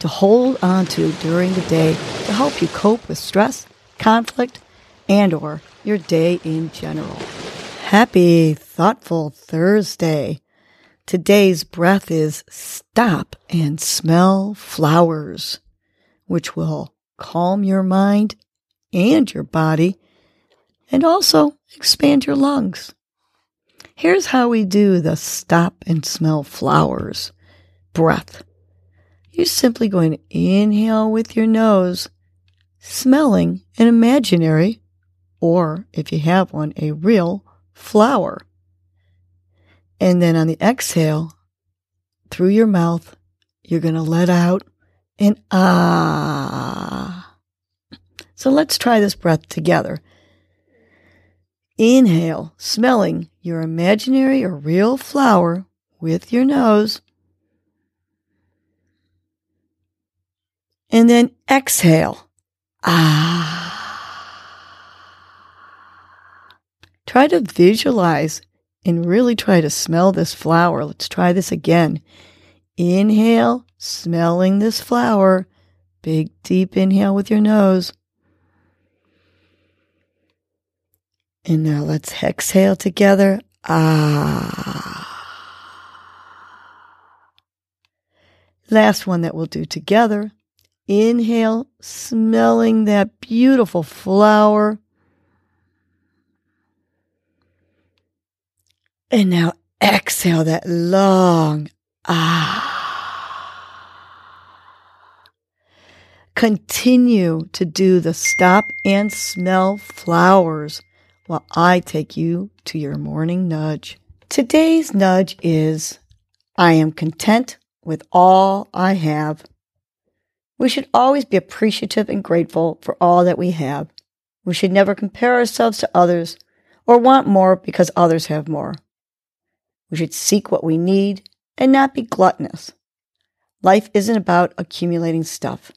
to hold on to during the day to help you cope with stress, conflict, and or your day in general. Happy thoughtful Thursday. Today's breath is stop and smell flowers, which will calm your mind and your body and also expand your lungs. Here's how we do the stop and smell flowers breath. You're simply going to inhale with your nose, smelling an imaginary, or if you have one, a real flower. And then on the exhale, through your mouth, you're going to let out an ah. So let's try this breath together. Inhale, smelling your imaginary or real flower with your nose. And then exhale. Ah. Try to visualize and really try to smell this flower. Let's try this again. Inhale, smelling this flower. Big, deep inhale with your nose. And now let's exhale together. Ah. Last one that we'll do together. Inhale, smelling that beautiful flower. And now exhale that long ah. Continue to do the stop and smell flowers while I take you to your morning nudge. Today's nudge is I am content with all I have. We should always be appreciative and grateful for all that we have. We should never compare ourselves to others or want more because others have more. We should seek what we need and not be gluttonous. Life isn't about accumulating stuff.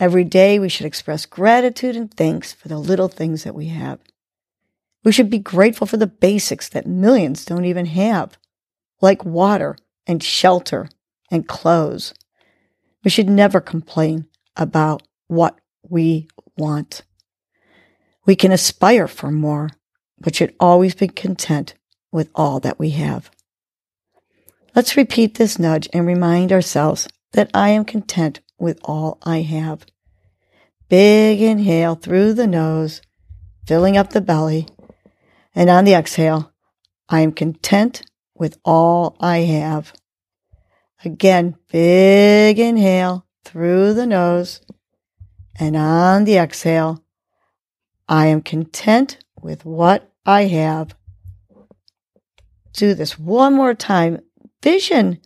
Every day we should express gratitude and thanks for the little things that we have. We should be grateful for the basics that millions don't even have, like water and shelter and clothes. We should never complain about what we want. We can aspire for more, but should always be content with all that we have. Let's repeat this nudge and remind ourselves that I am content with all I have. Big inhale through the nose, filling up the belly. And on the exhale, I am content with all I have. Again, big inhale through the nose. And on the exhale, I am content with what I have. Do this one more time. Vision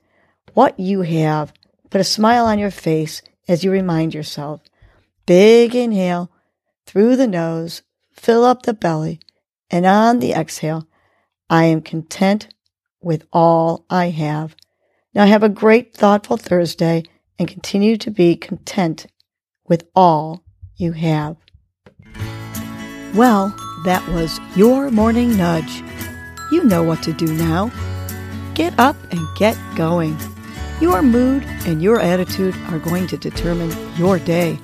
what you have. Put a smile on your face as you remind yourself. Big inhale through the nose, fill up the belly, and on the exhale, I am content with all I have. Now have a great, thoughtful Thursday and continue to be content with all you have. Well, that was your morning nudge. You know what to do now. Get up and get going. Your mood and your attitude are going to determine your day.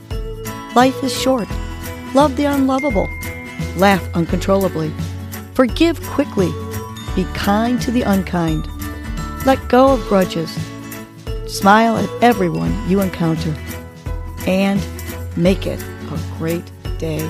Life is short. Love the unlovable. Laugh uncontrollably. Forgive quickly. Be kind to the unkind. Let go of grudges. Smile at everyone you encounter. And make it a great day.